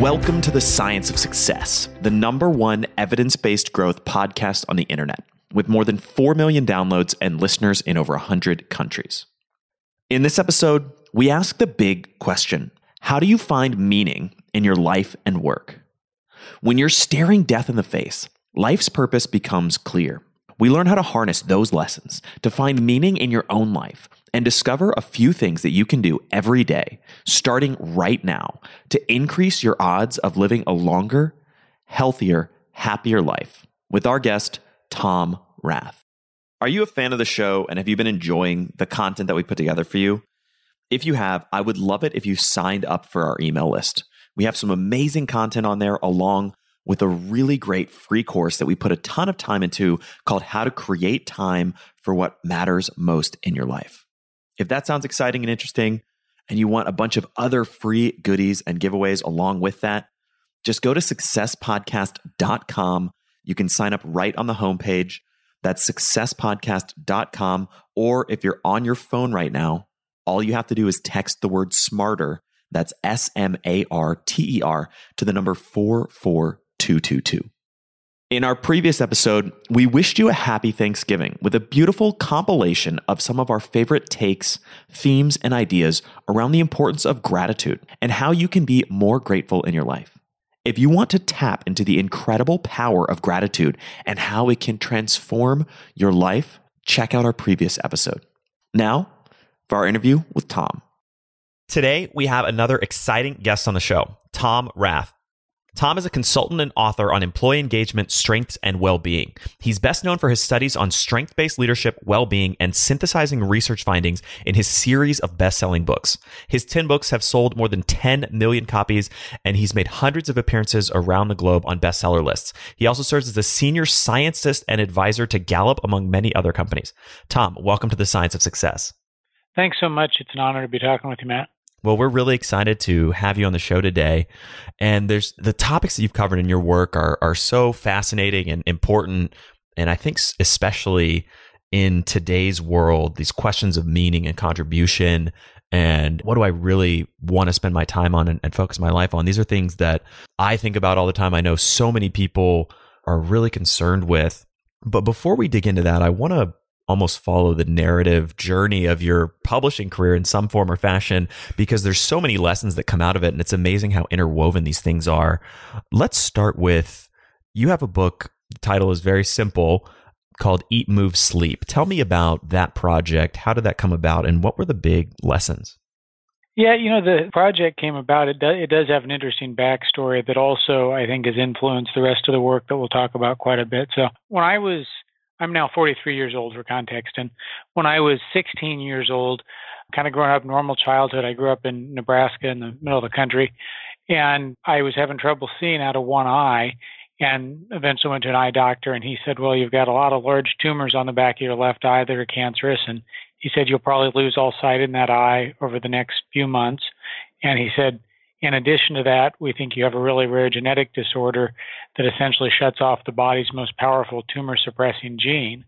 Welcome to the Science of Success, the number one evidence based growth podcast on the internet, with more than 4 million downloads and listeners in over 100 countries. In this episode, we ask the big question How do you find meaning in your life and work? When you're staring death in the face, life's purpose becomes clear. We learn how to harness those lessons to find meaning in your own life and discover a few things that you can do every day, starting right now, to increase your odds of living a longer, healthier, happier life with our guest, Tom Rath. Are you a fan of the show and have you been enjoying the content that we put together for you? If you have, I would love it if you signed up for our email list. We have some amazing content on there along with a really great free course that we put a ton of time into called How to Create Time for What Matters Most in Your Life. If that sounds exciting and interesting, and you want a bunch of other free goodies and giveaways along with that, just go to successpodcast.com. You can sign up right on the homepage. That's successpodcast.com. Or if you're on your phone right now, all you have to do is text the word smarter. That's S M A R T E R to the number 44222. In our previous episode, we wished you a happy Thanksgiving with a beautiful compilation of some of our favorite takes, themes, and ideas around the importance of gratitude and how you can be more grateful in your life. If you want to tap into the incredible power of gratitude and how it can transform your life, check out our previous episode. Now, for our interview with Tom. Today, we have another exciting guest on the show, Tom Rath. Tom is a consultant and author on employee engagement, strengths, and well being. He's best known for his studies on strength based leadership, well being, and synthesizing research findings in his series of best selling books. His 10 books have sold more than 10 million copies, and he's made hundreds of appearances around the globe on bestseller lists. He also serves as a senior scientist and advisor to Gallup, among many other companies. Tom, welcome to the Science of Success. Thanks so much. It's an honor to be talking with you, Matt. Well, we're really excited to have you on the show today. And there's the topics that you've covered in your work are are so fascinating and important. And I think especially in today's world, these questions of meaning and contribution and what do I really want to spend my time on and, and focus my life on? These are things that I think about all the time. I know so many people are really concerned with. But before we dig into that, I want to almost follow the narrative journey of your publishing career in some form or fashion because there's so many lessons that come out of it and it's amazing how interwoven these things are. Let's start with you have a book the title is very simple called Eat Move Sleep. Tell me about that project. How did that come about and what were the big lessons? Yeah, you know, the project came about. It does, it does have an interesting backstory that also, I think, has influenced the rest of the work that we'll talk about quite a bit. So, when I was, I'm now 43 years old for context, and when I was 16 years old, kind of growing up normal childhood, I grew up in Nebraska in the middle of the country, and I was having trouble seeing out of one eye. And eventually went to an eye doctor and he said well you've got a lot of large tumors on the back of your left eye that are cancerous. And he said you'll probably lose all sight in that eye over the next few months. And he said in addition to that we think you have a really rare genetic disorder that essentially shuts off the body's most powerful tumor suppressing gene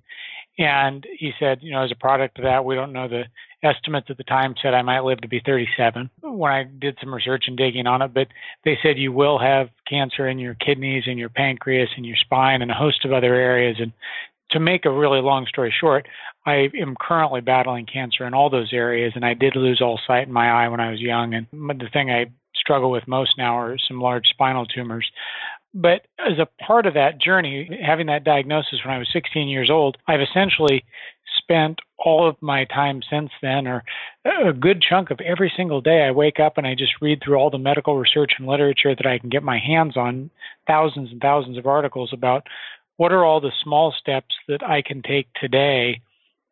and he said you know as a product of that we don't know the estimates at the time said I might live to be 37 when I did some research and digging on it, but they said you will have cancer in your kidneys and your pancreas and your spine and a host of other areas. And to make a really long story short, I am currently battling cancer in all those areas, and I did lose all sight in my eye when I was young. And the thing I struggle with most now are some large spinal tumors. But as a part of that journey, having that diagnosis when I was 16 years old, I've essentially spent all of my time since then, or a good chunk of every single day, I wake up and I just read through all the medical research and literature that I can get my hands on, thousands and thousands of articles about what are all the small steps that I can take today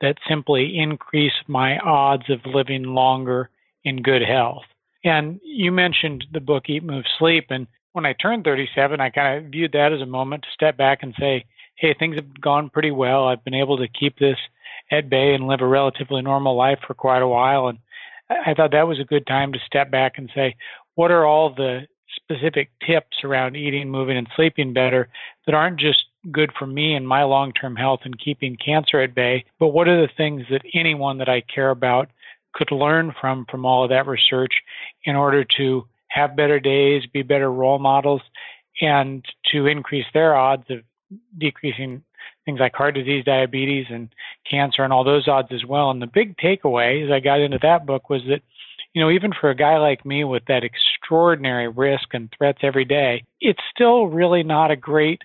that simply increase my odds of living longer in good health. And you mentioned the book Eat, Move, Sleep. And when I turned 37, I kind of viewed that as a moment to step back and say, hey, things have gone pretty well. I've been able to keep this at bay and live a relatively normal life for quite a while. And I thought that was a good time to step back and say, what are all the specific tips around eating, moving, and sleeping better that aren't just good for me and my long term health and keeping cancer at bay, but what are the things that anyone that I care about could learn from from all of that research in order to have better days, be better role models, and to increase their odds of decreasing things like heart disease, diabetes, and cancer, and all those odds as well. And the big takeaway as I got into that book was that, you know, even for a guy like me with that extraordinary risk and threats every day, it's still really not a great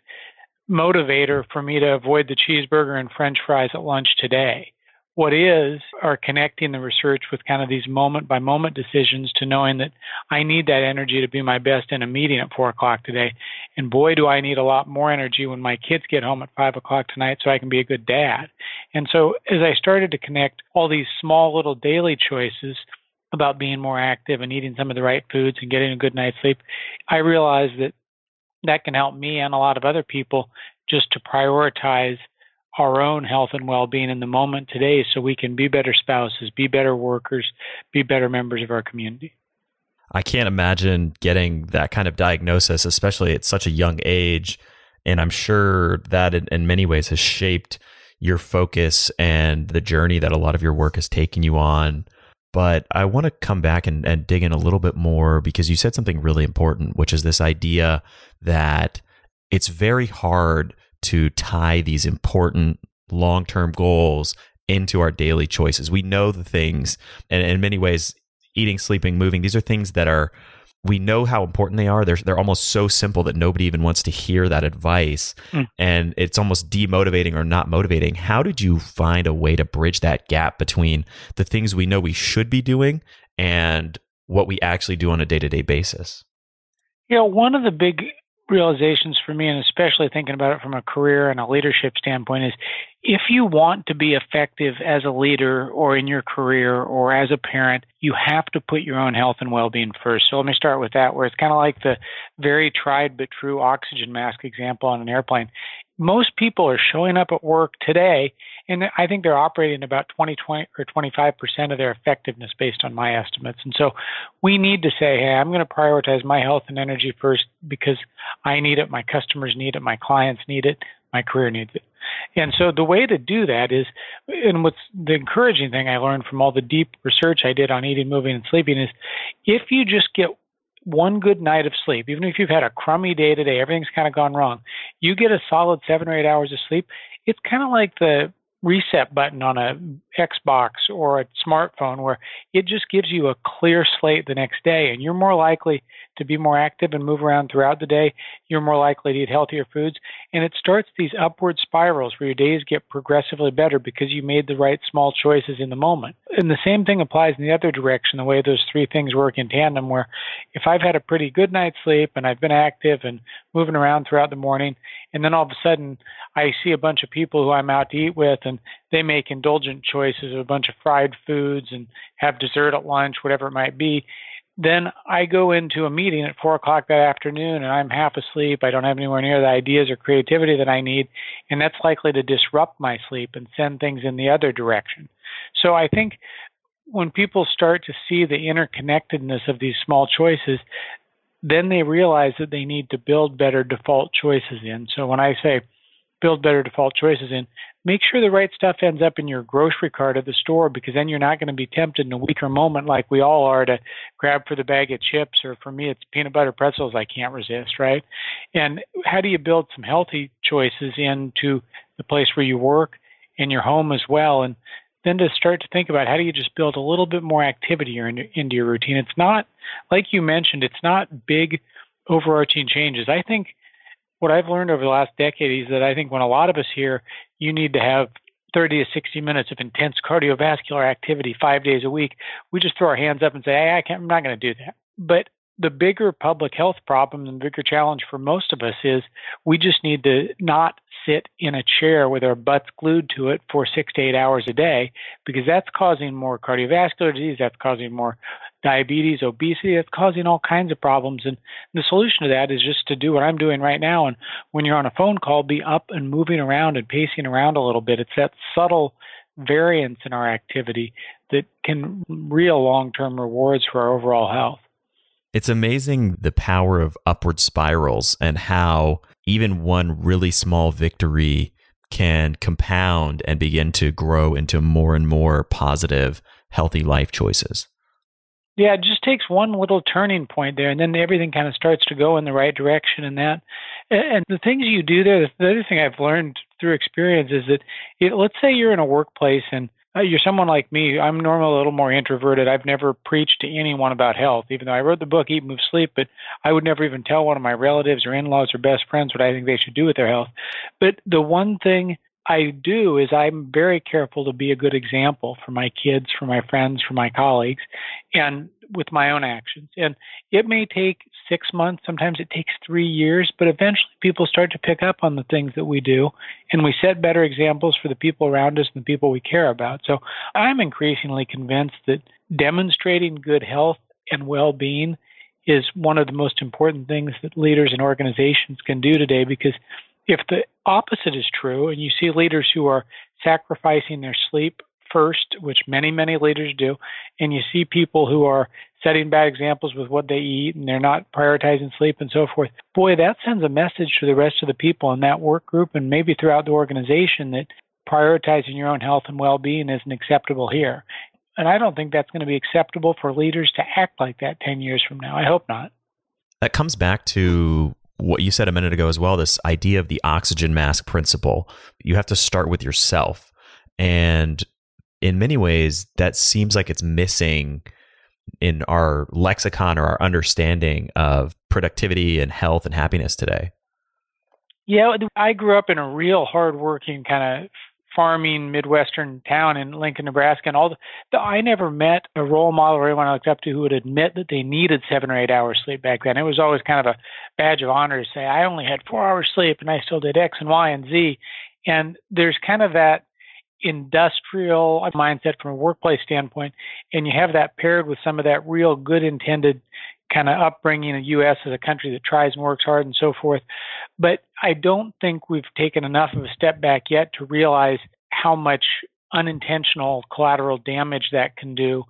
motivator for me to avoid the cheeseburger and french fries at lunch today what is are connecting the research with kind of these moment by moment decisions to knowing that I need that energy to be my best in a meeting at four o'clock today. And boy, do I need a lot more energy when my kids get home at five o'clock tonight so I can be a good dad. And so as I started to connect all these small little daily choices about being more active and eating some of the right foods and getting a good night's sleep, I realized that that can help me and a lot of other people just to prioritize our own health and well-being in the moment today so we can be better spouses, be better workers, be better members of our community. I can't imagine getting that kind of diagnosis, especially at such a young age. And I'm sure that in, in many ways has shaped your focus and the journey that a lot of your work has taken you on. But I want to come back and, and dig in a little bit more because you said something really important, which is this idea that it's very hard to tie these important long term goals into our daily choices. We know the things, and in many ways, eating, sleeping, moving, these are things that are, we know how important they are. They're, they're almost so simple that nobody even wants to hear that advice. Mm. And it's almost demotivating or not motivating. How did you find a way to bridge that gap between the things we know we should be doing and what we actually do on a day to day basis? You know, one of the big realizations for me, and especially thinking about it from a career and a leadership standpoint, is if you want to be effective as a leader or in your career or as a parent, you have to put your own health and well being first. So let me start with that, where it's kind of like the very tried but true oxygen mask example on an airplane. Most people are showing up at work today and I think they're operating about 20, 20 or 25 percent of their effectiveness based on my estimates. And so we need to say, hey, I'm going to prioritize my health and energy first because I need it, my customers need it, my clients need it, my career needs it. And so the way to do that is, and what's the encouraging thing I learned from all the deep research I did on eating, moving, and sleeping is if you just get one good night of sleep, even if you've had a crummy day today, everything's kind of gone wrong, you get a solid seven or eight hours of sleep, it's kind of like the reset button on a Xbox or a smartphone where it just gives you a clear slate the next day and you're more likely to be more active and move around throughout the day. You're more likely to eat healthier foods And it starts these upward spirals where your days get progressively better because you made the right small choices in the moment. And the same thing applies in the other direction, the way those three things work in tandem, where if I've had a pretty good night's sleep and I've been active and moving around throughout the morning, and then all of a sudden I see a bunch of people who I'm out to eat with and they make indulgent choices of a bunch of fried foods and have dessert at lunch, whatever it might be then I go into a meeting at four o'clock that afternoon and I'm half asleep. I don't have anywhere near the ideas or creativity that I need, and that's likely to disrupt my sleep and send things in the other direction. So I think when people start to see the interconnectedness of these small choices, then they realize that they need to build better default choices in. So when I say build better default choices in, make sure the right stuff ends up in your grocery cart at the store because then you're not going to be tempted in a weaker moment like we all are to grab for the bag of chips or for me it's peanut butter pretzels I can't resist, right? And how do you build some healthy choices into the place where you work and your home as well and then to start to think about how do you just build a little bit more activity into your routine. It's not like you mentioned, it's not big overarching changes. I think what I've learned over the last decade is that I think when a lot of us here, you need to have 30 to 60 minutes of intense cardiovascular activity five days a week. We just throw our hands up and say, hey, I can't, I'm not going to do that. But the bigger public health problem and bigger challenge for most of us is we just need to not sit in a chair with our butts glued to it for six to eight hours a day because that's causing more cardiovascular disease, that's causing more diabetes, obesity, that's causing all kinds of problems. And the solution to that is just to do what I'm doing right now. And when you're on a phone call, be up and moving around and pacing around a little bit. It's that subtle variance in our activity that can real long term rewards for our overall health. It's amazing the power of upward spirals and how even one really small victory can compound and begin to grow into more and more positive, healthy life choices. Yeah, it just takes one little turning point there, and then everything kind of starts to go in the right direction. And that, and the things you do there, the other thing I've learned through experience is that, it, let's say you're in a workplace and uh, you're someone like me. I'm normally a little more introverted. I've never preached to anyone about health, even though I wrote the book Eat, Move, Sleep. But I would never even tell one of my relatives or in-laws or best friends what I think they should do with their health. But the one thing I do is I'm very careful to be a good example for my kids, for my friends, for my colleagues, and with my own actions. And it may take six months, sometimes it takes three years, but eventually people start to pick up on the things that we do, and we set better examples for the people around us and the people we care about. So I'm increasingly convinced that demonstrating good health and well being is one of the most important things that leaders and organizations can do today because if the opposite is true and you see leaders who are sacrificing their sleep first, which many, many leaders do, and you see people who are setting bad examples with what they eat and they're not prioritizing sleep and so forth, boy, that sends a message to the rest of the people in that work group and maybe throughout the organization that prioritizing your own health and well being isn't acceptable here. And I don't think that's going to be acceptable for leaders to act like that 10 years from now. I hope not. That comes back to what you said a minute ago as well this idea of the oxygen mask principle. You have to start with yourself. And in many ways, that seems like it's missing in our lexicon or our understanding of productivity and health and happiness today. Yeah, I grew up in a real hardworking kind of farming Midwestern town in Lincoln, Nebraska, and all the, the, I never met a role model or anyone I looked up to who would admit that they needed seven or eight hours sleep back then. It was always kind of a badge of honor to say I only had four hours sleep and I still did X and Y and Z. And there's kind of that industrial mindset from a workplace standpoint, and you have that paired with some of that real good intended kind of upbringing in the U.S. as a country that tries and works hard and so forth. But I don't think we've taken enough of a step back yet to realize how much unintentional collateral damage that can do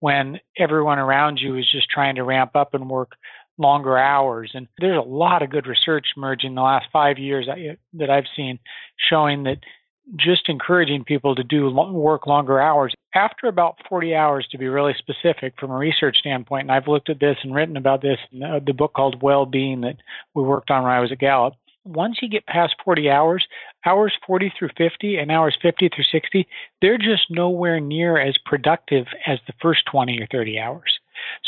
when everyone around you is just trying to ramp up and work longer hours. And there's a lot of good research emerging in the last five years that I've seen showing that just encouraging people to do work longer hours after about 40 hours to be really specific from a research standpoint and i've looked at this and written about this in the book called well-being that we worked on when i was at gallup once you get past 40 hours hours 40 through 50 and hours 50 through 60 they're just nowhere near as productive as the first 20 or 30 hours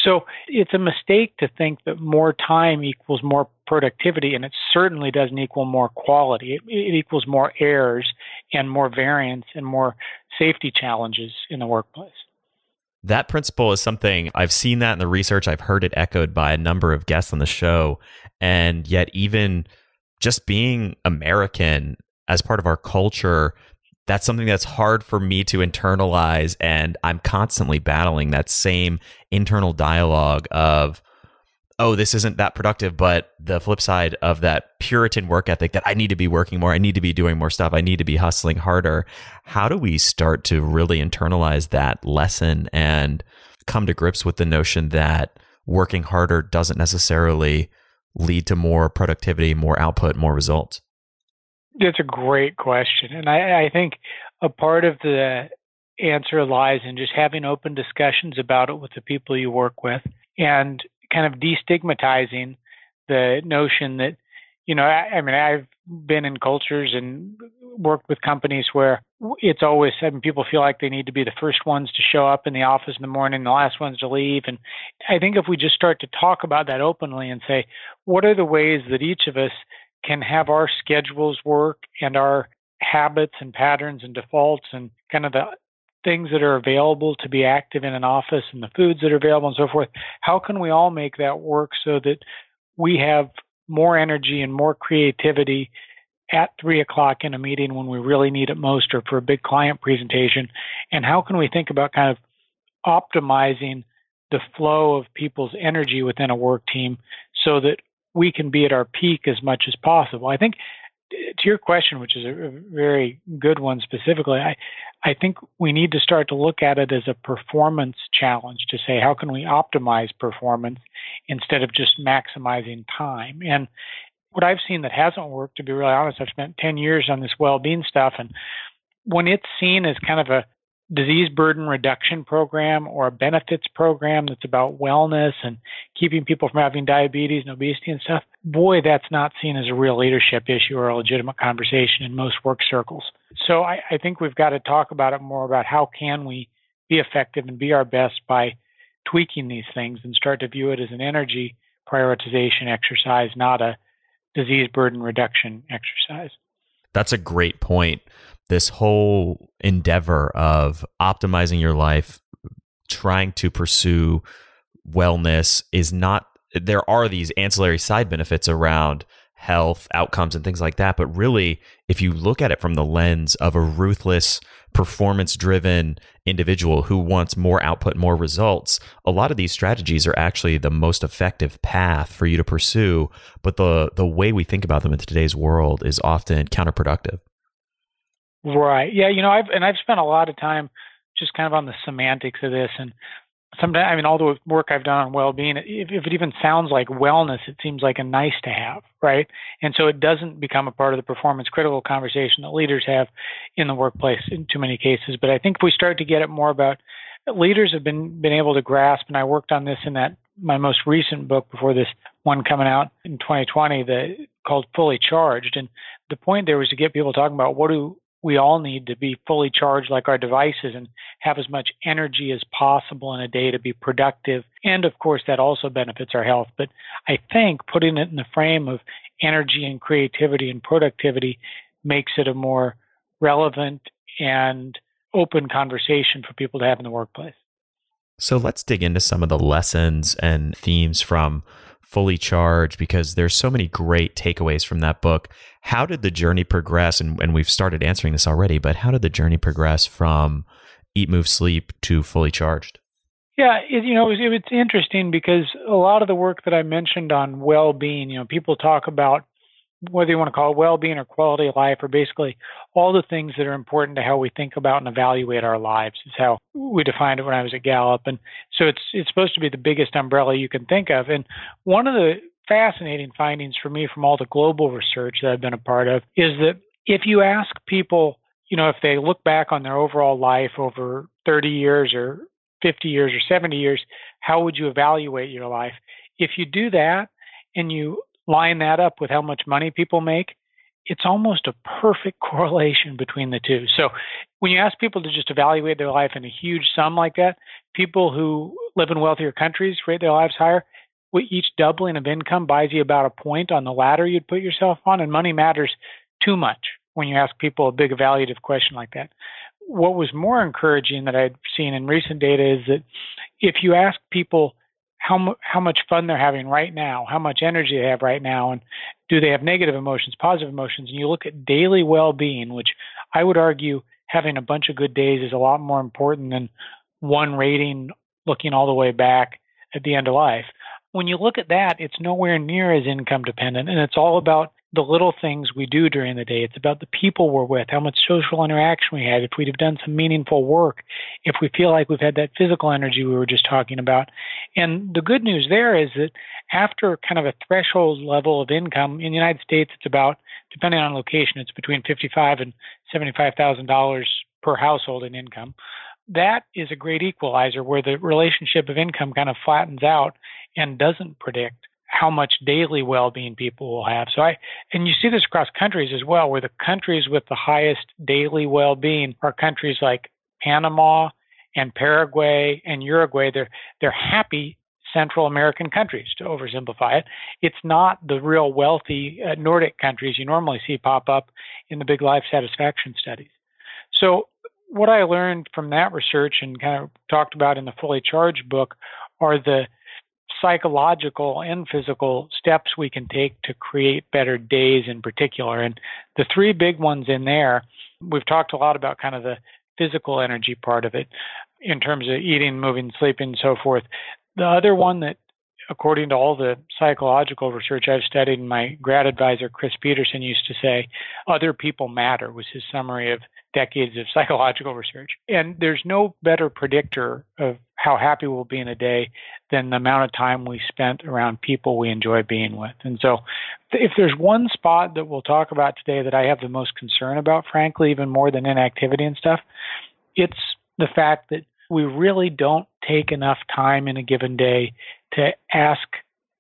so it's a mistake to think that more time equals more productivity, and it certainly doesn't equal more quality. It, it equals more errors and more variance and more safety challenges in the workplace. That principle is something I've seen that in the research. I've heard it echoed by a number of guests on the show. And yet, even just being American as part of our culture, that's something that's hard for me to internalize. And I'm constantly battling that same internal dialogue of, oh, this isn't that productive. But the flip side of that Puritan work ethic that I need to be working more, I need to be doing more stuff, I need to be hustling harder. How do we start to really internalize that lesson and come to grips with the notion that working harder doesn't necessarily lead to more productivity, more output, more results? That's a great question. And I, I think a part of the answer lies in just having open discussions about it with the people you work with and kind of destigmatizing the notion that, you know, I, I mean, I've been in cultures and worked with companies where it's always I mean, people feel like they need to be the first ones to show up in the office in the morning, the last ones to leave. And I think if we just start to talk about that openly and say, what are the ways that each of us can have our schedules work and our habits and patterns and defaults and kind of the things that are available to be active in an office and the foods that are available and so forth. How can we all make that work so that we have more energy and more creativity at three o'clock in a meeting when we really need it most or for a big client presentation? And how can we think about kind of optimizing the flow of people's energy within a work team so that we can be at our peak as much as possible? I think to your question, which is a very good one specifically, I, I think we need to start to look at it as a performance challenge to say, how can we optimize performance instead of just maximizing time? And what I've seen that hasn't worked, to be really honest, I've spent 10 years on this well being stuff. And when it's seen as kind of a disease burden reduction program or a benefits program that's about wellness and keeping people from having diabetes and obesity and stuff, boy, that's not seen as a real leadership issue or a legitimate conversation in most work circles. So I, I think we've got to talk about it more about how can we be effective and be our best by tweaking these things and start to view it as an energy prioritization exercise, not a disease burden reduction exercise. That's a great point. This whole endeavor of optimizing your life, trying to pursue wellness is not, there are these ancillary side benefits around health outcomes and things like that. But really, if you look at it from the lens of a ruthless, performance driven individual who wants more output, more results, a lot of these strategies are actually the most effective path for you to pursue. But the, the way we think about them in today's world is often counterproductive. Right. Yeah. You know, I've, and I've spent a lot of time just kind of on the semantics of this and sometimes I mean all the work I've done on well-being, if, if, it even sounds like wellness, it seems like a nice to have, right? And so it doesn't become a part of the performance critical conversation that leaders have in the workplace in too many cases. But I think if we start to get it more about leaders have been been able to grasp, and I worked on this in that my most recent book before this one coming out in 2020, the called Fully Charged, and the point there was to get people talking about what do we all need to be fully charged like our devices and have as much energy as possible in a day to be productive. And of course, that also benefits our health. But I think putting it in the frame of energy and creativity and productivity makes it a more relevant and open conversation for people to have in the workplace. So let's dig into some of the lessons and themes from fully charged because there's so many great takeaways from that book. How did the journey progress? And, and we've started answering this already, but how did the journey progress from eat, move, sleep to fully charged? Yeah, it, you know, it was, it's interesting because a lot of the work that I mentioned on well-being, you know, people talk about whether you want to call it well-being or quality of life, or basically all the things that are important to how we think about and evaluate our lives is how we defined it when I was at Gallup. And so it's it's supposed to be the biggest umbrella you can think of. And one of the fascinating findings for me from all the global research that I've been a part of is that if you ask people, you know, if they look back on their overall life over 30 years or 50 years or 70 years, how would you evaluate your life? If you do that and you line that up with how much money people make, it's almost a perfect correlation between the two. So when you ask people to just evaluate their life in a huge sum like that, people who live in wealthier countries rate their lives higher. each doubling of income buys you about a point on the ladder you'd put yourself on, and money matters too much when you ask people a big evaluative question like that. What was more encouraging that I'd seen in recent data is that if you ask people how how much fun they're having right now, how much energy they have right now, and do they have negative emotions, positive emotions, and you look at daily well-being, which I would argue having a bunch of good days is a lot more important than one rating looking all the way back at the end of life. When you look at that, it's nowhere near as income dependent, and it's all about the little things we do during the day. It's about the people we're with, how much social interaction we had, if we'd have done some meaningful work, if we feel like we've had that physical energy we were just talking about. And the good news there is that after kind of a threshold level of income in the United States, it's about, depending on location, it's between fifty-five and seventy-five thousand dollars per household in income. That is a great equalizer where the relationship of income kind of flattens out and doesn't predict how much daily well-being people will have. So I and you see this across countries as well where the countries with the highest daily well-being are countries like Panama and Paraguay and Uruguay. They're they're happy Central American countries to oversimplify it. It's not the real wealthy uh, Nordic countries you normally see pop up in the big life satisfaction studies. So what I learned from that research and kind of talked about in the fully charged book are the psychological and physical steps we can take to create better days in particular. And the three big ones in there, we've talked a lot about kind of the physical energy part of it in terms of eating, moving, sleeping, and so forth. The other one that according to all the psychological research I've studied, my grad advisor Chris Peterson used to say, other people matter was his summary of decades of psychological research. And there's no better predictor of how happy we'll be in a day than the amount of time we spent around people we enjoy being with. And so, if there's one spot that we'll talk about today that I have the most concern about, frankly, even more than inactivity and stuff, it's the fact that we really don't take enough time in a given day to ask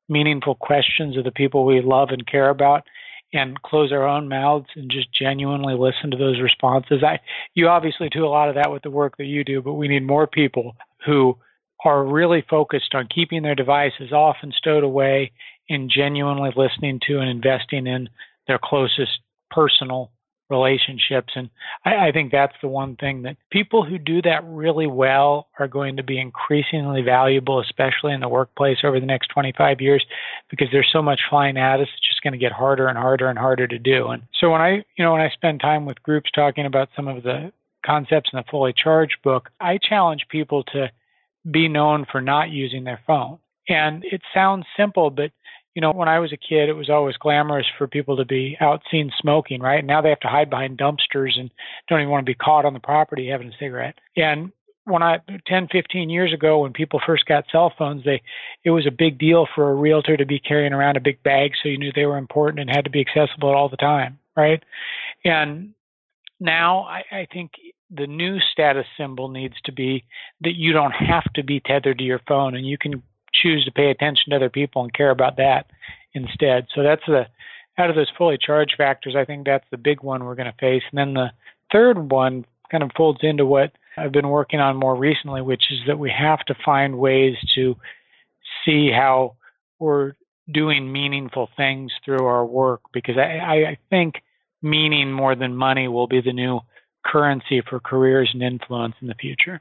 meaningful questions of the people we love and care about and close our own mouths and just genuinely listen to those responses. I you obviously do a lot of that with the work that you do, but we need more people who are really focused on keeping their devices off and stowed away and genuinely listening to and investing in their closest personal relationships. And I, I, think that's the one thing that people who do that really well are going to be increasingly valuable, especially in the workplace over the next 25 years, because there's so much flying at us. It's just going to get harder and harder and harder to do. And so when I, you know, when I spend time with groups talking about some of the concepts in the fully charged book, I challenge people to be known for not using their phone. And it sounds simple, but you know, when I was a kid, it was always glamorous for people to be out seen smoking, right? And Now they have to hide behind dumpsters and don't even want to be caught on the property having a cigarette. And when I 10, 15 years ago, when people first got cell phones, they it was a big deal for a realtor to be carrying around a big bag, so you knew they were important and had to be accessible all the time, right? And now I, I think the new status symbol needs to be that you don't have to be tethered to your phone and you can choose to pay attention to other people and care about that instead. So that's the out of those fully charged factors, I think that's the big one we're going to face. And then the third one kind of folds into what I've been working on more recently, which is that we have to find ways to see how we're doing meaningful things through our work because I, I think meaning more than money will be the new currency for careers and influence in the future.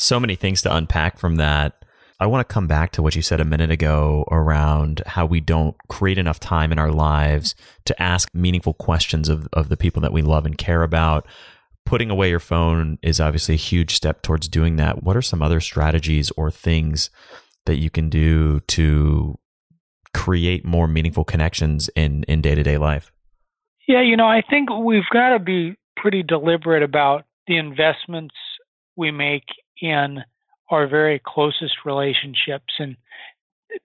So many things to unpack from that. I want to come back to what you said a minute ago around how we don't create enough time in our lives to ask meaningful questions of, of the people that we love and care about. Putting away your phone is obviously a huge step towards doing that. What are some other strategies or things that you can do to create more meaningful connections in in day-to-day life? Yeah, you know, I think we've got to be pretty deliberate about the investments we make in our very closest relationships and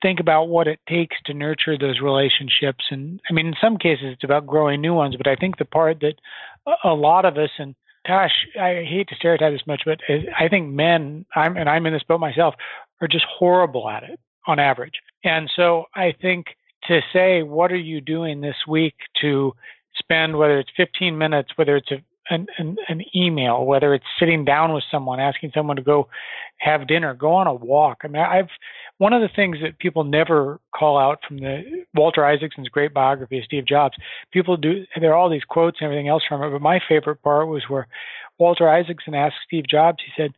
think about what it takes to nurture those relationships and i mean in some cases it's about growing new ones but i think the part that a lot of us and gosh i hate to stereotype this much but i think men i'm and i'm in this boat myself are just horrible at it on average. And so i think to say what are you doing this week to spend whether it's 15 minutes whether it's a an, an, an email, whether it's sitting down with someone, asking someone to go have dinner, go on a walk. I mean, I've one of the things that people never call out from the Walter Isaacson's great biography of Steve Jobs. People do there are all these quotes and everything else from it, but my favorite part was where Walter Isaacson asked Steve Jobs. He said,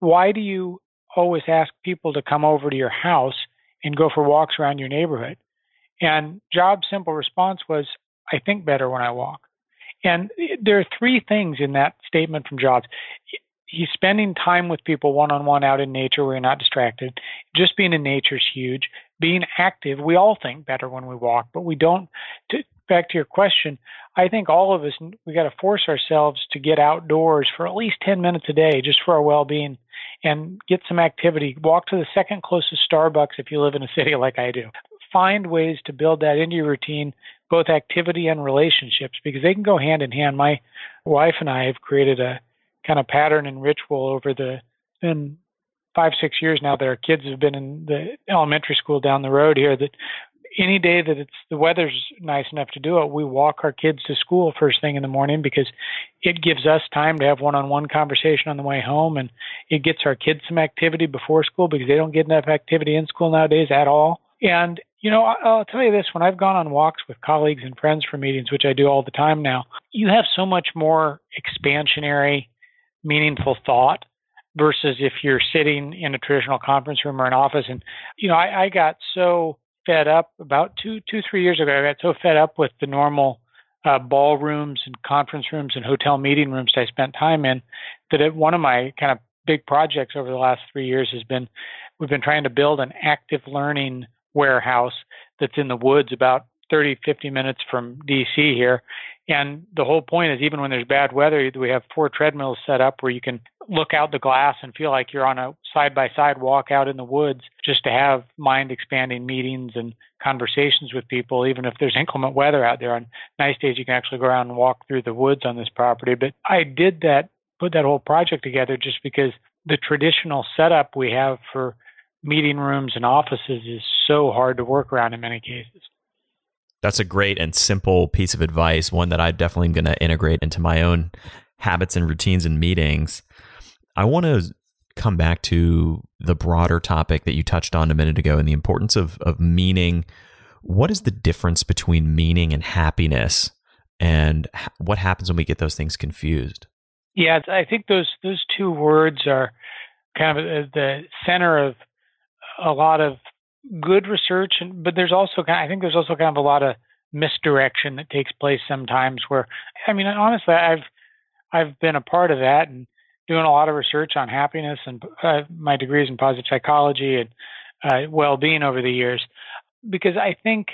"Why do you always ask people to come over to your house and go for walks around your neighborhood?" And Jobs' simple response was, "I think better when I walk." And there are three things in that statement from Jobs. He's spending time with people one on one out in nature where you're not distracted. Just being in nature is huge. Being active, we all think better when we walk, but we don't. To, back to your question, I think all of us we got to force ourselves to get outdoors for at least 10 minutes a day just for our well-being and get some activity. Walk to the second closest Starbucks if you live in a city like I do. Find ways to build that into your routine both activity and relationships because they can go hand in hand. My wife and I have created a kind of pattern and ritual over the been five six years now that our kids have been in the elementary school down the road here that any day that it's the weather's nice enough to do it, we walk our kids to school first thing in the morning because it gives us time to have one-on-one conversation on the way home, and it gets our kids some activity before school because they don't get enough activity in school nowadays at all. And you know, I'll tell you this when I've gone on walks with colleagues and friends for meetings, which I do all the time now, you have so much more expansionary, meaningful thought versus if you're sitting in a traditional conference room or an office. And, you know, I, I got so fed up about two, two, three years ago, I got so fed up with the normal uh, ballrooms and conference rooms and hotel meeting rooms that I spent time in that it, one of my kind of big projects over the last three years has been we've been trying to build an active learning warehouse that's in the woods about 30, 50 minutes from DC here. And the whole point is, even when there's bad weather, we have four treadmills set up where you can look out the glass and feel like you're on a side by side walk out in the woods just to have mind expanding meetings and conversations with people, even if there's inclement weather out there. On nice days, you can actually go around and walk through the woods on this property. But I did that, put that whole project together just because the traditional setup we have for meeting rooms and offices is so hard to work around in many cases. That's a great and simple piece of advice, one that I definitely am going to integrate into my own habits and routines and meetings. I want to come back to the broader topic that you touched on a minute ago and the importance of, of meaning. What is the difference between meaning and happiness? And what happens when we get those things confused? Yeah, I think those those two words are kind of uh, the center of a lot of good research, and but there's also kind of, I think there's also kind of a lot of misdirection that takes place sometimes. Where I mean, honestly, I've I've been a part of that and doing a lot of research on happiness and uh, my degrees in positive psychology and uh, well-being over the years, because I think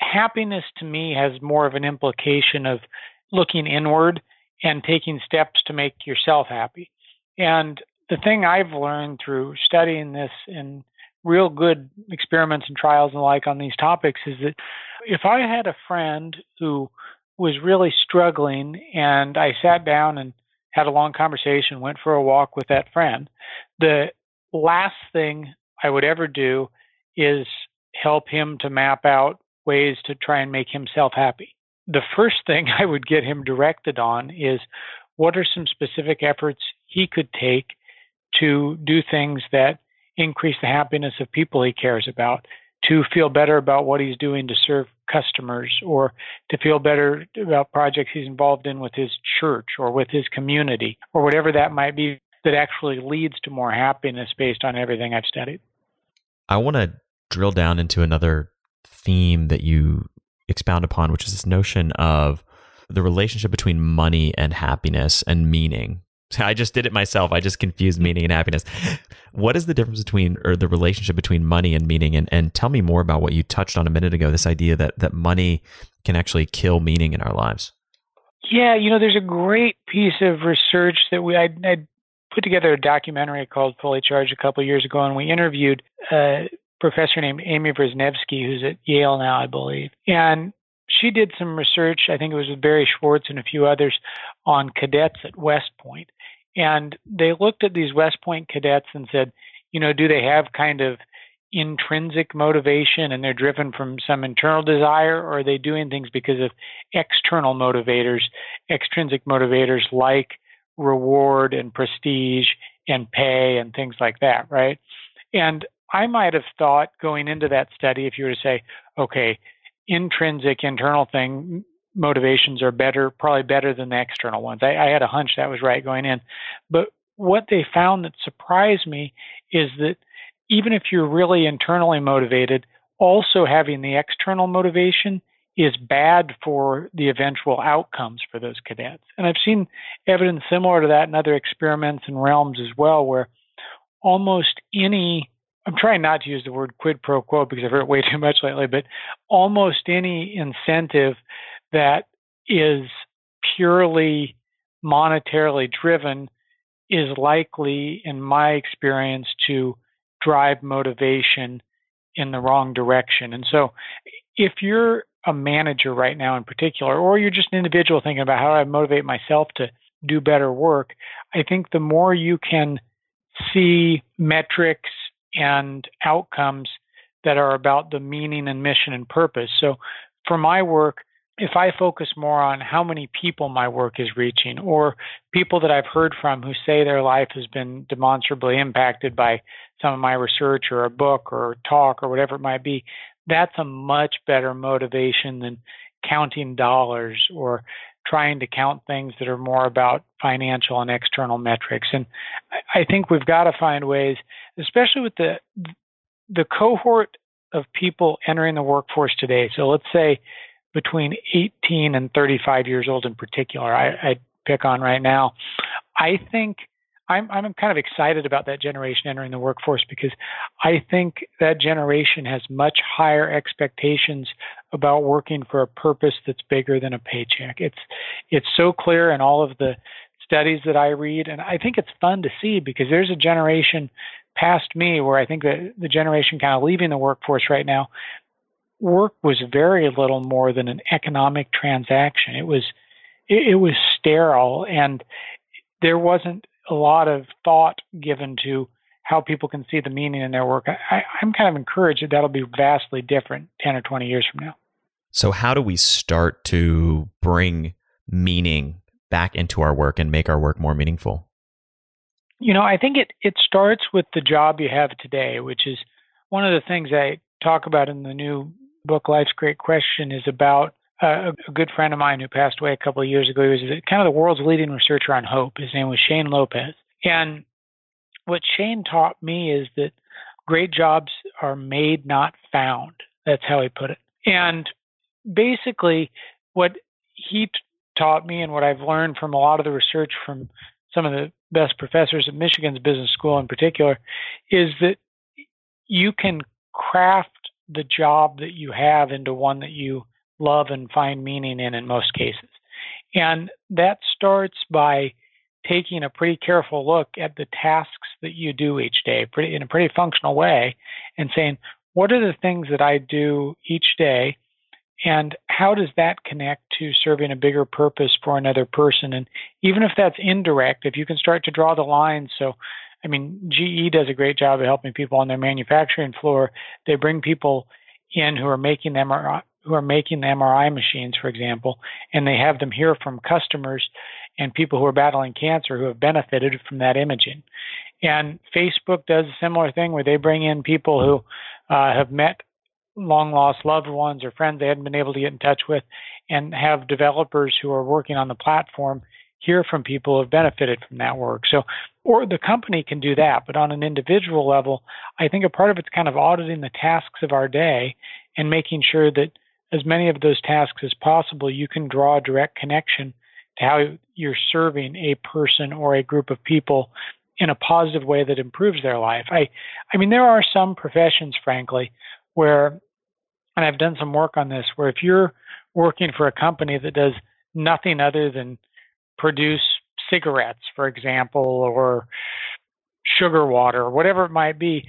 happiness to me has more of an implication of looking inward and taking steps to make yourself happy. And the thing I've learned through studying this and real good experiments and trials and like on these topics is that if I had a friend who was really struggling and I sat down and had a long conversation, went for a walk with that friend, the last thing I would ever do is help him to map out ways to try and make himself happy. The first thing I would get him directed on is what are some specific efforts he could take to do things that increase the happiness of people he cares about, to feel better about what he's doing to serve customers, or to feel better about projects he's involved in with his church or with his community, or whatever that might be. that actually leads to more happiness based on everything I've studied. I want to drill down into another theme that you expound upon, which is this notion of the relationship between money and happiness and meaning. I just did it myself. I just confused meaning and happiness. What is the difference between or the relationship between money and meaning? And and tell me more about what you touched on a minute ago, this idea that that money can actually kill meaning in our lives. Yeah, you know, there's a great piece of research that we I, I put together a documentary called Fully Charged a couple years ago, and we interviewed a professor named Amy Wrzesniewski, who's at Yale now, I believe. And she did some research, I think it was with Barry Schwartz and a few others, on cadets at West Point. And they looked at these West Point cadets and said, you know, do they have kind of intrinsic motivation and they're driven from some internal desire, or are they doing things because of external motivators, extrinsic motivators like reward and prestige and pay and things like that, right? And I might have thought going into that study, if you were to say, okay, intrinsic internal thing motivations are better, probably better than the external ones. I, I had a hunch that was right going in. But what they found that surprised me is that even if you're really internally motivated, also having the external motivation is bad for the eventual outcomes for those cadets. And I've seen evidence similar to that in other experiments and realms as well, where almost any I'm trying not to use the word quid pro quo because I've heard it way too much lately, but almost any incentive that is purely monetarily driven is likely, in my experience, to drive motivation in the wrong direction. And so, if you're a manager right now in particular, or you're just an individual thinking about how do I motivate myself to do better work, I think the more you can see metrics and outcomes that are about the meaning and mission and purpose. So for my work, if I focus more on how many people my work is reaching, or people that I've heard from who say their life has been demonstrably impacted by some of my research or a book or talk or whatever it might be, that's a much better motivation than counting dollars or trying to count things that are more about financial and external metrics. And I think we've got to find ways, especially with the the cohort of people entering the workforce today. So let's say between 18 and 35 years old in particular, I, I pick on right now. I think I'm I'm kind of excited about that generation entering the workforce because I think that generation has much higher expectations about working for a purpose that's bigger than a paycheck. It's it's so clear in all of the studies that I read and I think it's fun to see because there's a generation past me where I think that the generation kind of leaving the workforce right now work was very little more than an economic transaction. It was it, it was sterile and there wasn't a lot of thought given to how people can see the meaning in their work. I, I'm kind of encouraged that that'll be vastly different 10 or 20 years from now. So, how do we start to bring meaning back into our work and make our work more meaningful? You know, I think it, it starts with the job you have today, which is one of the things I talk about in the new book, Life's Great Question, is about uh, a good friend of mine who passed away a couple of years ago. He was kind of the world's leading researcher on hope. His name was Shane Lopez. And what Shane taught me is that great jobs are made, not found. That's how he put it. And basically, what he t- taught me and what I've learned from a lot of the research from some of the best professors at Michigan's business school in particular is that you can craft the job that you have into one that you love and find meaning in in most cases. And that starts by taking a pretty careful look at the tasks that you do each day pretty, in a pretty functional way and saying, what are the things that I do each day? And how does that connect to serving a bigger purpose for another person? And even if that's indirect, if you can start to draw the lines. So, I mean, GE does a great job of helping people on their manufacturing floor. They bring people in who are making them who are making the MRI machines, for example, and they have them hear from customers and people who are battling cancer who have benefited from that imaging. And Facebook does a similar thing where they bring in people who uh, have met long lost loved ones or friends they hadn't been able to get in touch with and have developers who are working on the platform hear from people who have benefited from that work. So, or the company can do that, but on an individual level, I think a part of it's kind of auditing the tasks of our day and making sure that as many of those tasks as possible, you can draw a direct connection to how you're serving a person or a group of people in a positive way that improves their life. I, I mean, there are some professions, frankly, where, and I've done some work on this, where if you're working for a company that does nothing other than produce cigarettes, for example, or sugar water, whatever it might be,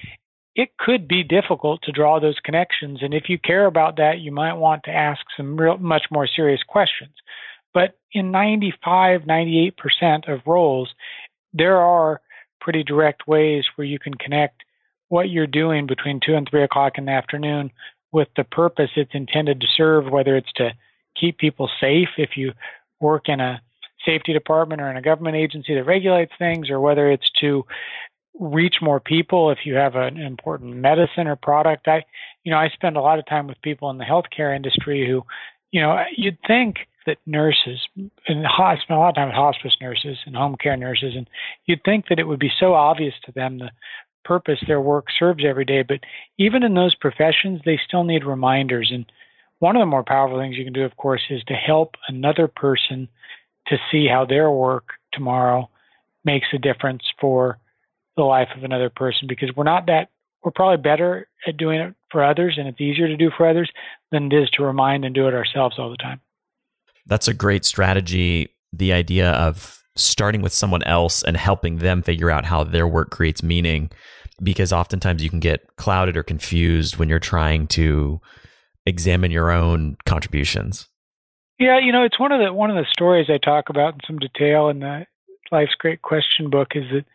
it could be difficult to draw those connections. And if you care about that, you might want to ask some real, much more serious questions. But in 95, 98% of roles, there are pretty direct ways where you can connect what you're doing between two and three o'clock in the afternoon with the purpose it's intended to serve, whether it's to keep people safe if you work in a safety department or in a government agency that regulates things, or whether it's to reach more people if you have an important medicine or product. I, you know, I spend a lot of time with people in the healthcare industry who, you know, you'd think that nurses, and I spend a lot of time with hospice nurses and home care nurses, and you'd think that it would be so obvious to them the purpose their work serves every day. But even in those professions, they still need reminders. And one of the more powerful things you can do, of course, is to help another person to see how their work tomorrow makes a difference for the life of another person because we're not that we're probably better at doing it for others and it's easier to do for others than it is to remind and do it ourselves all the time. That's a great strategy. The idea of starting with someone else and helping them figure out how their work creates meaning because oftentimes you can get clouded or confused when you're trying to examine your own contributions. Yeah, you know, it's one of the one of the stories I talk about in some detail in the Life's Great Question book is that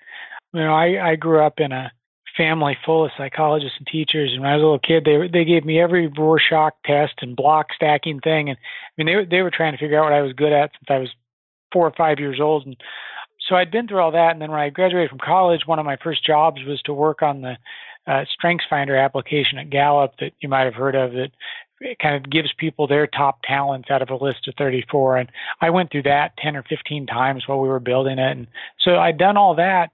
you know, I I grew up in a family full of psychologists and teachers and when I was a little kid they they gave me every Rorschach test and block stacking thing and I mean they were they were trying to figure out what I was good at since I was 4 or 5 years old and so I'd been through all that and then when I graduated from college one of my first jobs was to work on the uh, Strengths Finder application at Gallup that you might have heard of that it kind of gives people their top talents out of a list of 34 and I went through that 10 or 15 times while we were building it. And so I'd done all that.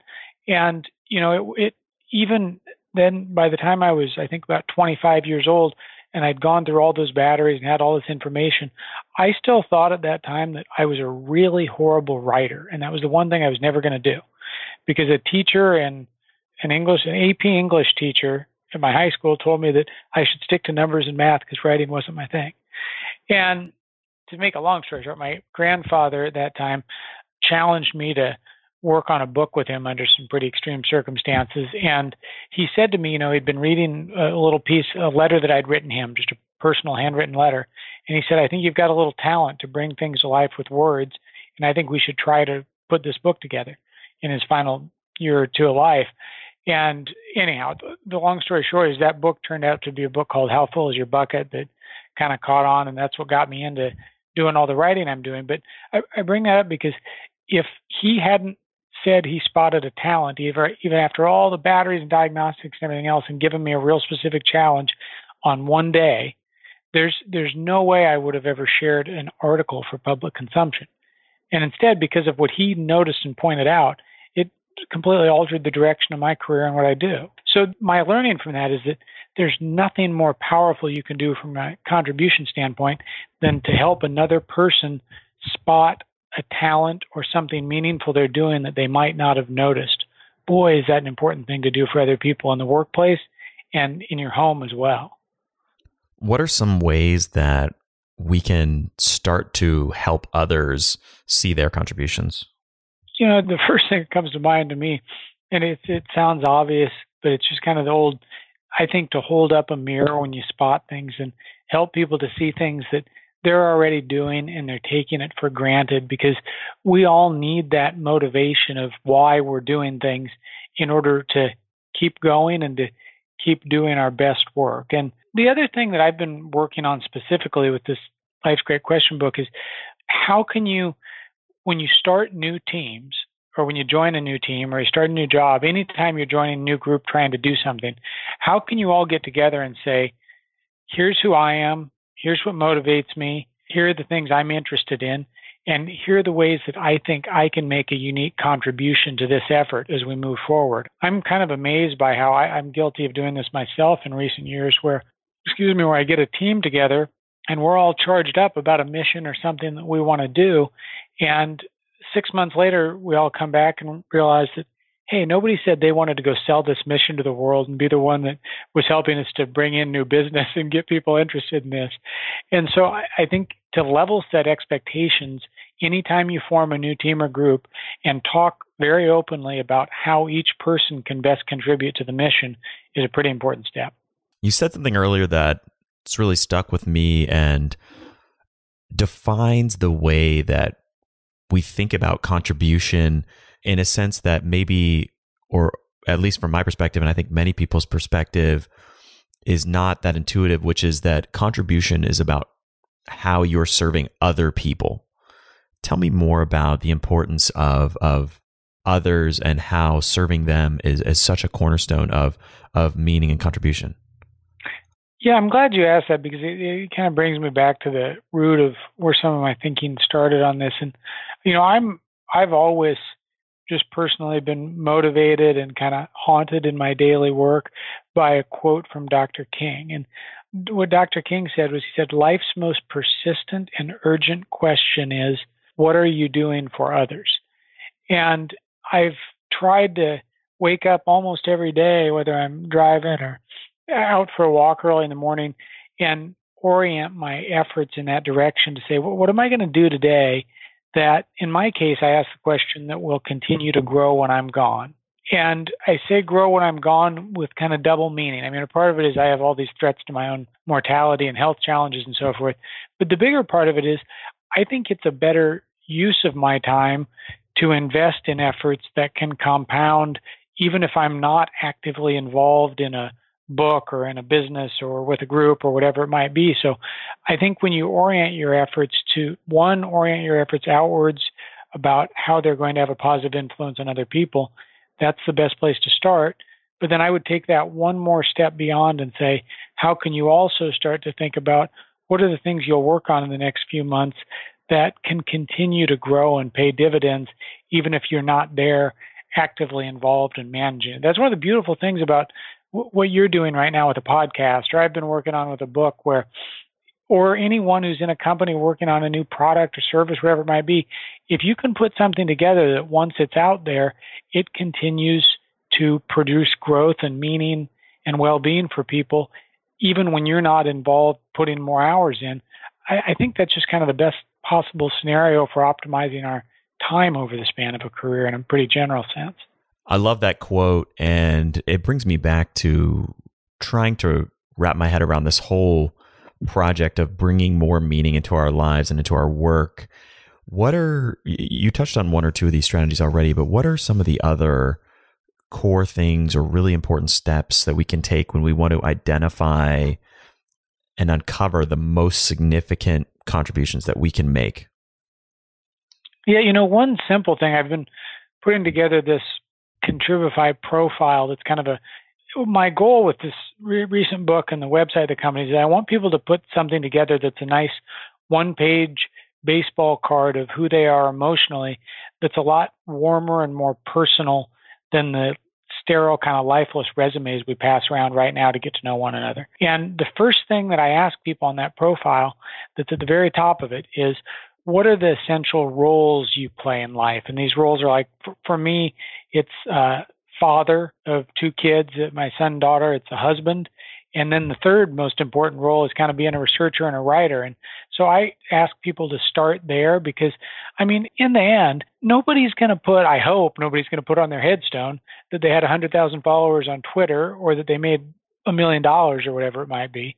And you know it, it even then by the time I was I think about 25 years old and I'd gone through all those batteries and had all this information, I still thought at that time that I was a really horrible writer. And that was the one thing I was never going to do. Because a teacher and an English an AP English teacher at my high school told me that I should stick to numbers and math because writing wasn't my thing. And to make a long story short, my grandfather at that time challenged me to work on a book with him under some pretty extreme circumstances. And he said to me, you know, he'd been reading a little piece, a letter that I'd written him, just a personal handwritten letter. And he said, I think you've got a little talent to bring things to life with words. And I think we should try to put this book together in his final year or two of life. And anyhow, the long story short is that book turned out to be a book called How Full Is Your Bucket that kind of caught on. And that's what got me into doing all the writing I'm doing. But I, I bring that up because if he hadn't said he spotted a talent, even, even after all the batteries and diagnostics and everything else, and given me a real specific challenge on one day, there's there's no way I would have ever shared an article for public consumption. And instead, because of what he noticed and pointed out, completely altered the direction of my career and what I do. So my learning from that is that there's nothing more powerful you can do from a contribution standpoint than to help another person spot a talent or something meaningful they're doing that they might not have noticed. Boy, is that an important thing to do for other people in the workplace and in your home as well. What are some ways that we can start to help others see their contributions? You know, the first thing that comes to mind to me, and it, it sounds obvious, but it's just kind of the old, I think, to hold up a mirror when you spot things and help people to see things that they're already doing and they're taking it for granted because we all need that motivation of why we're doing things in order to keep going and to keep doing our best work. And the other thing that I've been working on specifically with this Life's Great Question book is how can you, when you start new teams, or when you join a new team or you start a new job, anytime you're joining a new group trying to do something, how can you all get together and say, here's who I am, here's what motivates me, here are the things I'm interested in, And here are the ways that I think I can make a unique contribution to this effort as we move forward. I'm kind of amazed by how I, I'm guilty of doing this myself in recent years, where, excuse me, where I get a team together and we're all charged up about a mission or something that we want to do. And six months later, we all come back and realize that hey, nobody said they wanted to go sell this mission to the world and be the one that was helping us to bring in new business and get people interested in this. And so I, I think to level set expectations, anytime you form a new team or group and talk very openly about how each person can best contribute to the mission is a pretty important step. You said something earlier that it's really stuck with me and defines the way that we think about contribution in a sense that maybe, or at least from my perspective, and I think many people's perspective, is not that intuitive, which is that contribution is about how you're serving other people. Tell me more about the importance of of others and how serving them is, is such a cornerstone of of meaning and contribution. Yeah, I'm glad you asked that because it, it kind of brings me back to the root of where some of my thinking started on this. And you know, I'm I've always just personally been motivated and kind of haunted in my daily work by a quote from Dr. King. And what Dr. King said was he said, Life's most persistent and urgent question is, What are you doing for others? And I've tried to wake up almost every day, whether I'm driving or out for a walk early in the morning, and orient my efforts in that direction to say, well, what am I going to do today that in my case, I ask the question that will continue to grow when I'm gone. And I say grow when I'm gone with kind of double meaning. I mean, a part of it is I have all these threats to my own mortality and health challenges and so forth. But the bigger part of it is I think it's a better use of my time to invest in efforts that can compound even if I'm not actively involved in a book or in a business or with a group or whatever it might be. So I think when you orient your efforts to one, orient your efforts outwards about how they're going to have a positive influence on other people, that's the best place to start. But then I would take that one more step beyond and say, how can you also start to think about what are the things you'll work on in the next few months that can continue to grow and pay dividends, even if you're not there actively involved in managing it. That's one of the beautiful things about what you're doing right now with a podcast, or I've been working on with a book where, or anyone who's in a company working on a new product or service, whatever it might be, if you can put something together that once it's out there, it continues to produce growth and meaning and well being for people, even when you're not involved putting more hours in. I, I think that's just kind of the best possible scenario for optimizing our time over the span of a career in a pretty general sense. I love that quote. And it brings me back to trying to wrap my head around this whole project of bringing more meaning into our lives and into our work. What are, you touched on one or two of these strategies already, but what are some of the other core things or really important steps that we can take when we want to identify and uncover the most significant contributions that we can make? Yeah, you know, one simple thing I've been putting together this Contribify profile that's kind of a my goal with this re- recent book and the website of the company is I want people to put something together that's a nice one page baseball card of who they are emotionally that's a lot warmer and more personal than the sterile kind of lifeless resumes we pass around right now to get to know one another. And the first thing that I ask people on that profile that's at the very top of it is what are the essential roles you play in life? And these roles are like, for, for me, it's uh, father of two kids, uh, my son and daughter. It's a husband. And then the third most important role is kind of being a researcher and a writer. And so I ask people to start there because, I mean, in the end, nobody's going to put, I hope nobody's going to put on their headstone that they had 100,000 followers on Twitter or that they made a million dollars or whatever it might be.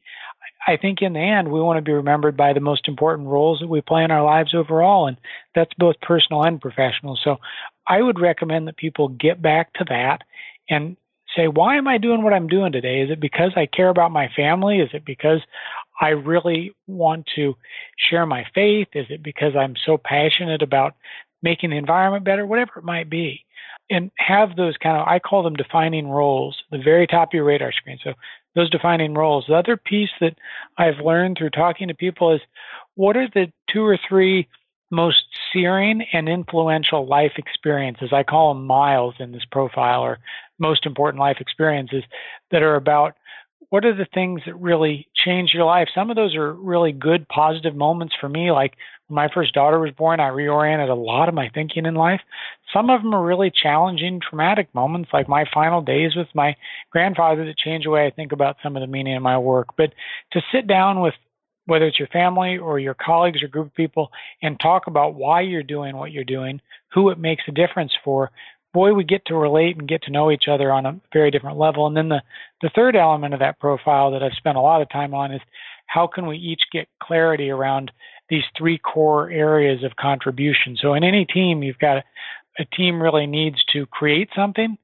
I think in the end, we want to be remembered by the most important roles that we play in our lives overall, and that's both personal and professional. So I would recommend that people get back to that and say, why am I doing what I'm doing today? Is it because I care about my family? Is it because I really want to share my faith? Is it because I'm so passionate about making the environment better? Whatever it might be. And have those kind of, I call them defining roles, the very top of your radar screen. So those defining roles. The other piece that I've learned through talking to people is what are the two or three most searing and influential life experiences. I call them miles in this profile or most important life experiences that are about what are the things that really change your life? Some of those are really good, positive moments for me. Like my first daughter was born, I reoriented a lot of my thinking in life. Some of them are really challenging, traumatic moments, like my final days with my grandfather that change the way I think about some of the meaning of my work. But to sit down with whether it's your family or your colleagues or group of people, and talk about why you're doing what you're doing, who it makes a difference for, boy, we get to relate and get to know each other on a very different level. And then the, the third element of that profile that I've spent a lot of time on is how can we each get clarity around these three core areas of contribution. So in any team, you've got a, a team really needs to create something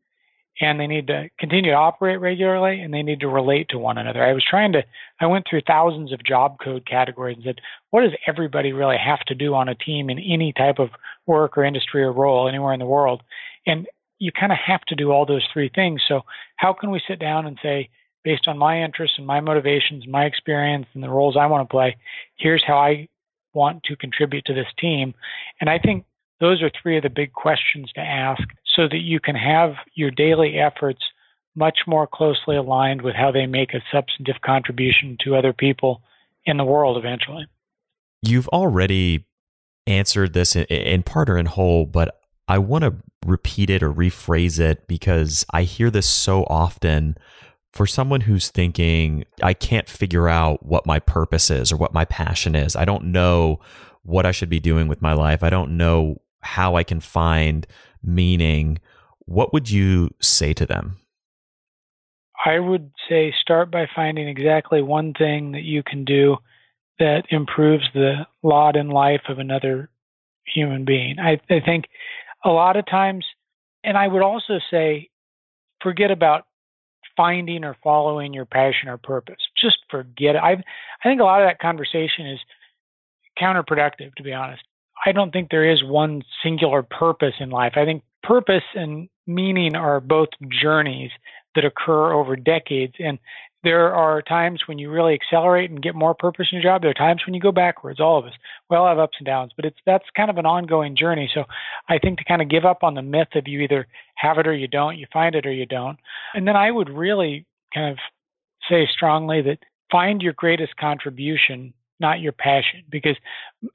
and they need to continue to operate regularly and they need to relate to one another. I was trying to, I went through thousands of job code categories and said, what does everybody really have to do on a team in any type of work or industry or role anywhere in the world? And you kind of have to do all those three things. So, how can we sit down and say, based on my interests and my motivations, my experience, and the roles I want to play, here's how I want to contribute to this team? And I think those are three of the big questions to ask so that you can have your daily efforts much more closely aligned with how they make a substantive contribution to other people in the world eventually. You've already answered this in part or in whole, but I want to repeat it or rephrase it because I hear this so often for someone who's thinking, I can't figure out what my purpose is or what my passion is. I don't know what I should be doing with my life. I don't know how I can find meaning. What would you say to them? I would say start by finding exactly one thing that you can do that improves the lot in life of another human being. I, I think a lot of times, and I would also say, forget about finding or following your passion or purpose. Just forget it. I I think a lot of that conversation is counterproductive, to be honest. I don't think there is one singular purpose in life. I think purpose and meaning are both journeys that occur over decades. And there are times when you really accelerate and get more purpose in your job. There are times when you go backwards. All of us. We all have ups and downs, but it's that's kind of an ongoing journey. So I think to kind of give up on the myth of you either have it or you don't, you find it or you don't. And then I would really kind of say strongly that find your greatest contribution, not your passion, because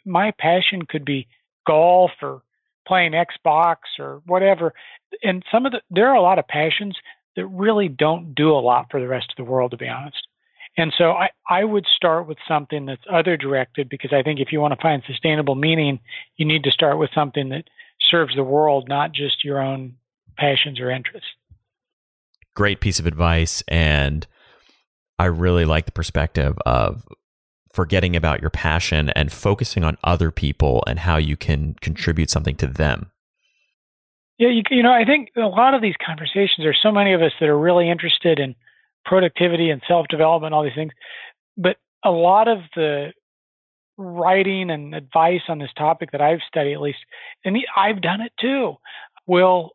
my passion could be golf or playing Xbox or whatever. And some of the there are a lot of passions that really don't do a lot for the rest of the world, to be honest. And so I, I would start with something that's other directed because I think if you want to find sustainable meaning, you need to start with something that serves the world, not just your own passions or interests. Great piece of advice. And I really like the perspective of forgetting about your passion and focusing on other people and how you can contribute something to them. Yeah, you, you know, I think a lot of these conversations, there's so many of us that are really interested in productivity and self development, all these things. But a lot of the writing and advice on this topic that I've studied, at least, and I've done it too, will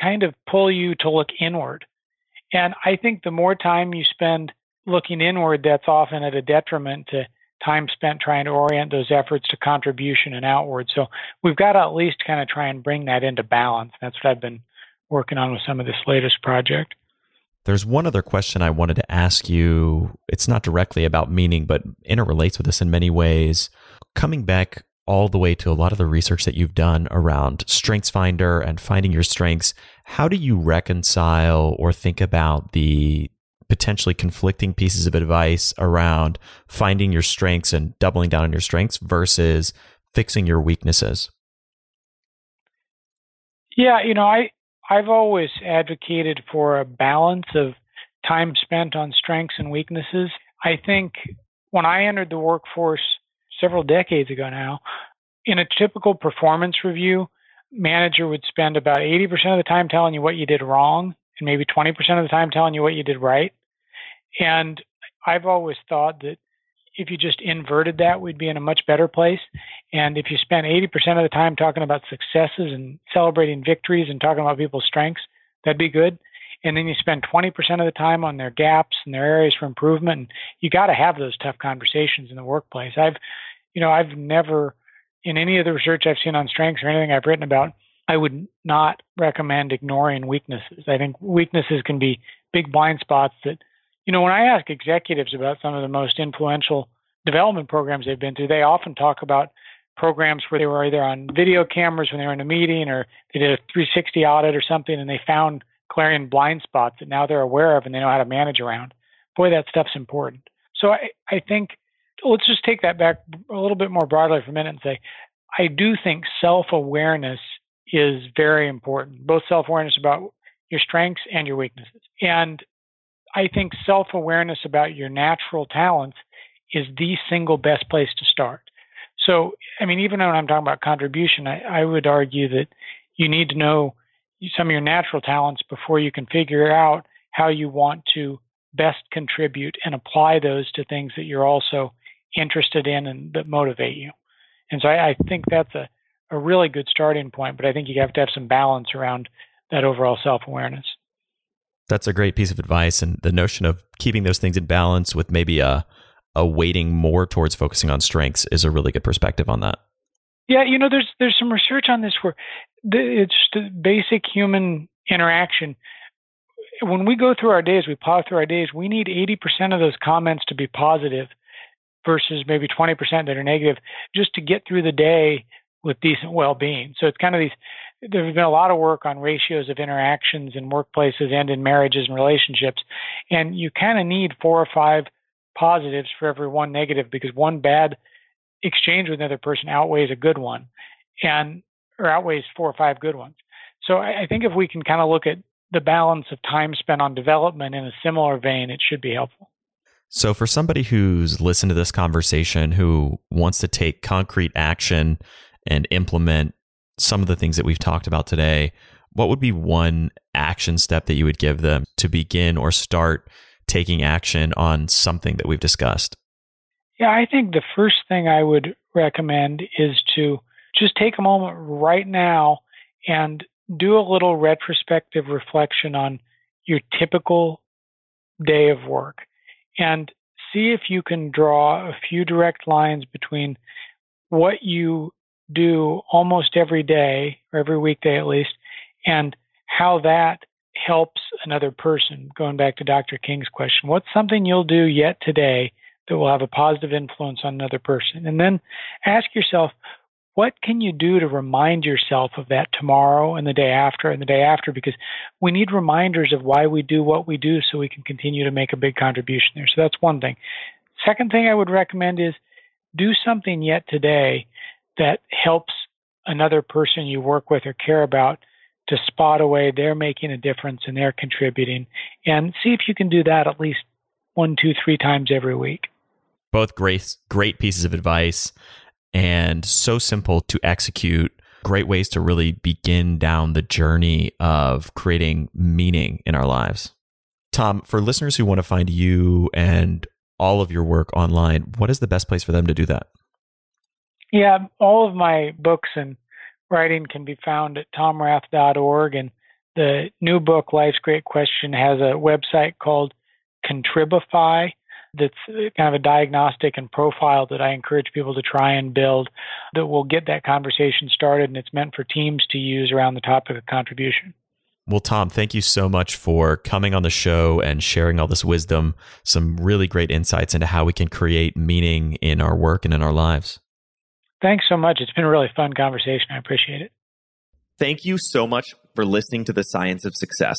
kind of pull you to look inward. And I think the more time you spend looking inward, that's often at a detriment to time spent trying to orient those efforts to contribution and outward. So we've got to at least kind of try and bring that into balance. That's what I've been working on with some of this latest project. There's one other question I wanted to ask you. It's not directly about meaning, but interrelates with this in many ways. Coming back all the way to a lot of the research that you've done around StrengthsFinder and finding your strengths, how do you reconcile or think about the potentially conflicting pieces of advice around finding your strengths and doubling down on your strengths versus fixing your weaknesses? Yeah, you know, I I've always advocated for a balance of time spent on strengths and weaknesses. I think when I entered the workforce several decades ago now, in a typical performance review, manager would spend about 80% of the time telling you what you did wrong and maybe 20% of the time telling you what you did right. And I've always thought that if you just inverted that, we'd be in a much better place. And if you spent 80% of the time talking about successes and celebrating victories and talking about people's strengths, that'd be good. And then you spend 20% of the time on their gaps and their areas for improvement. And you got to have those tough conversations in the workplace. I've, you know, I've never in any of the research I've seen on strengths or anything I've written about, I would not recommend ignoring weaknesses. I think weaknesses can be big blind spots that, you know, when I ask executives about some of the most influential development programs they've been through, they often talk about programs where they were either on video cameras when they were in a meeting or they did a 360 audit or something and they found glaring blind spots that now they're aware of and they know how to manage around. Boy, that stuff's important. So I, I think let's just take that back a little bit more broadly for a minute and say, I do think self awareness is very important, both self awareness about your strengths and your weaknesses. And I think self awareness about your natural talents is the single best place to start. So, I mean, even when I'm talking about contribution, I, I would argue that you need to know some of your natural talents before you can figure out how you want to best contribute and apply those to things that you're also interested in and that motivate you. And so I, I think that's a, a really good starting point, but I think you have to have some balance around that overall self awareness. That's a great piece of advice. And the notion of keeping those things in balance with maybe a, a weighting more towards focusing on strengths is a really good perspective on that. Yeah, you know, there's there's some research on this where it's the basic human interaction. When we go through our days, we plow through our days. We need 80% of those comments to be positive, versus maybe 20% that are negative, just to get through the day with decent well-being. So it's kind of these. There's been a lot of work on ratios of interactions in workplaces and in marriages and relationships, and you kind of need four or five positives for every one negative because one bad exchange with another person outweighs a good one, and or outweighs four or five good ones. So I, I think if we can kind of look at the balance of time spent on development in a similar vein, it should be helpful. So, for somebody who's listened to this conversation, who wants to take concrete action and implement some of the things that we've talked about today, what would be one action step that you would give them to begin or start taking action on something that we've discussed? Yeah, I think the first thing I would recommend is to just take a moment right now and do a little retrospective reflection on your typical day of work and see if you can draw a few direct lines between what you do almost every day or every weekday at least and how that helps another person going back to dr king's question what's something you'll do yet today that will have a positive influence on another person. And then ask yourself, what can you do to remind yourself of that tomorrow and the day after and the day after? Because we need reminders of why we do what we do so we can continue to make a big contribution there. So that's one thing. Second thing I would recommend is do something yet today that helps another person you work with or care about to spot away they're making a difference and they're contributing and see if you can do that at least one, two, three times every week. Both great great pieces of advice and so simple to execute. Great ways to really begin down the journey of creating meaning in our lives. Tom for listeners who want to find you and all of your work online what is the best place for them to do that yeah all of my books and writing can be found at tomrath.org and the new book life's great question has a website called contribify that's uh, kind of a diagnostic and profile that I encourage people to try and build that will get that conversation started. And it's meant for teams to use around the topic of contribution. Well, Tom, thank you so much for coming on the show and sharing all this wisdom, some really great insights into how we can create meaning in our work and in our lives. Thanks so much. It's been a really fun conversation. I appreciate it. Thank you so much for listening to the Science of Success.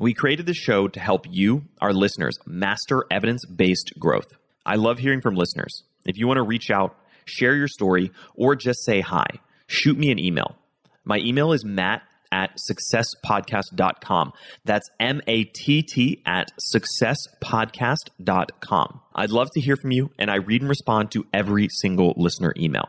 We created the show to help you, our listeners, master evidence based growth. I love hearing from listeners. If you want to reach out, share your story, or just say hi, shoot me an email. My email is matt at successpodcast.com. That's M A T T at successpodcast.com. I'd love to hear from you, and I read and respond to every single listener email.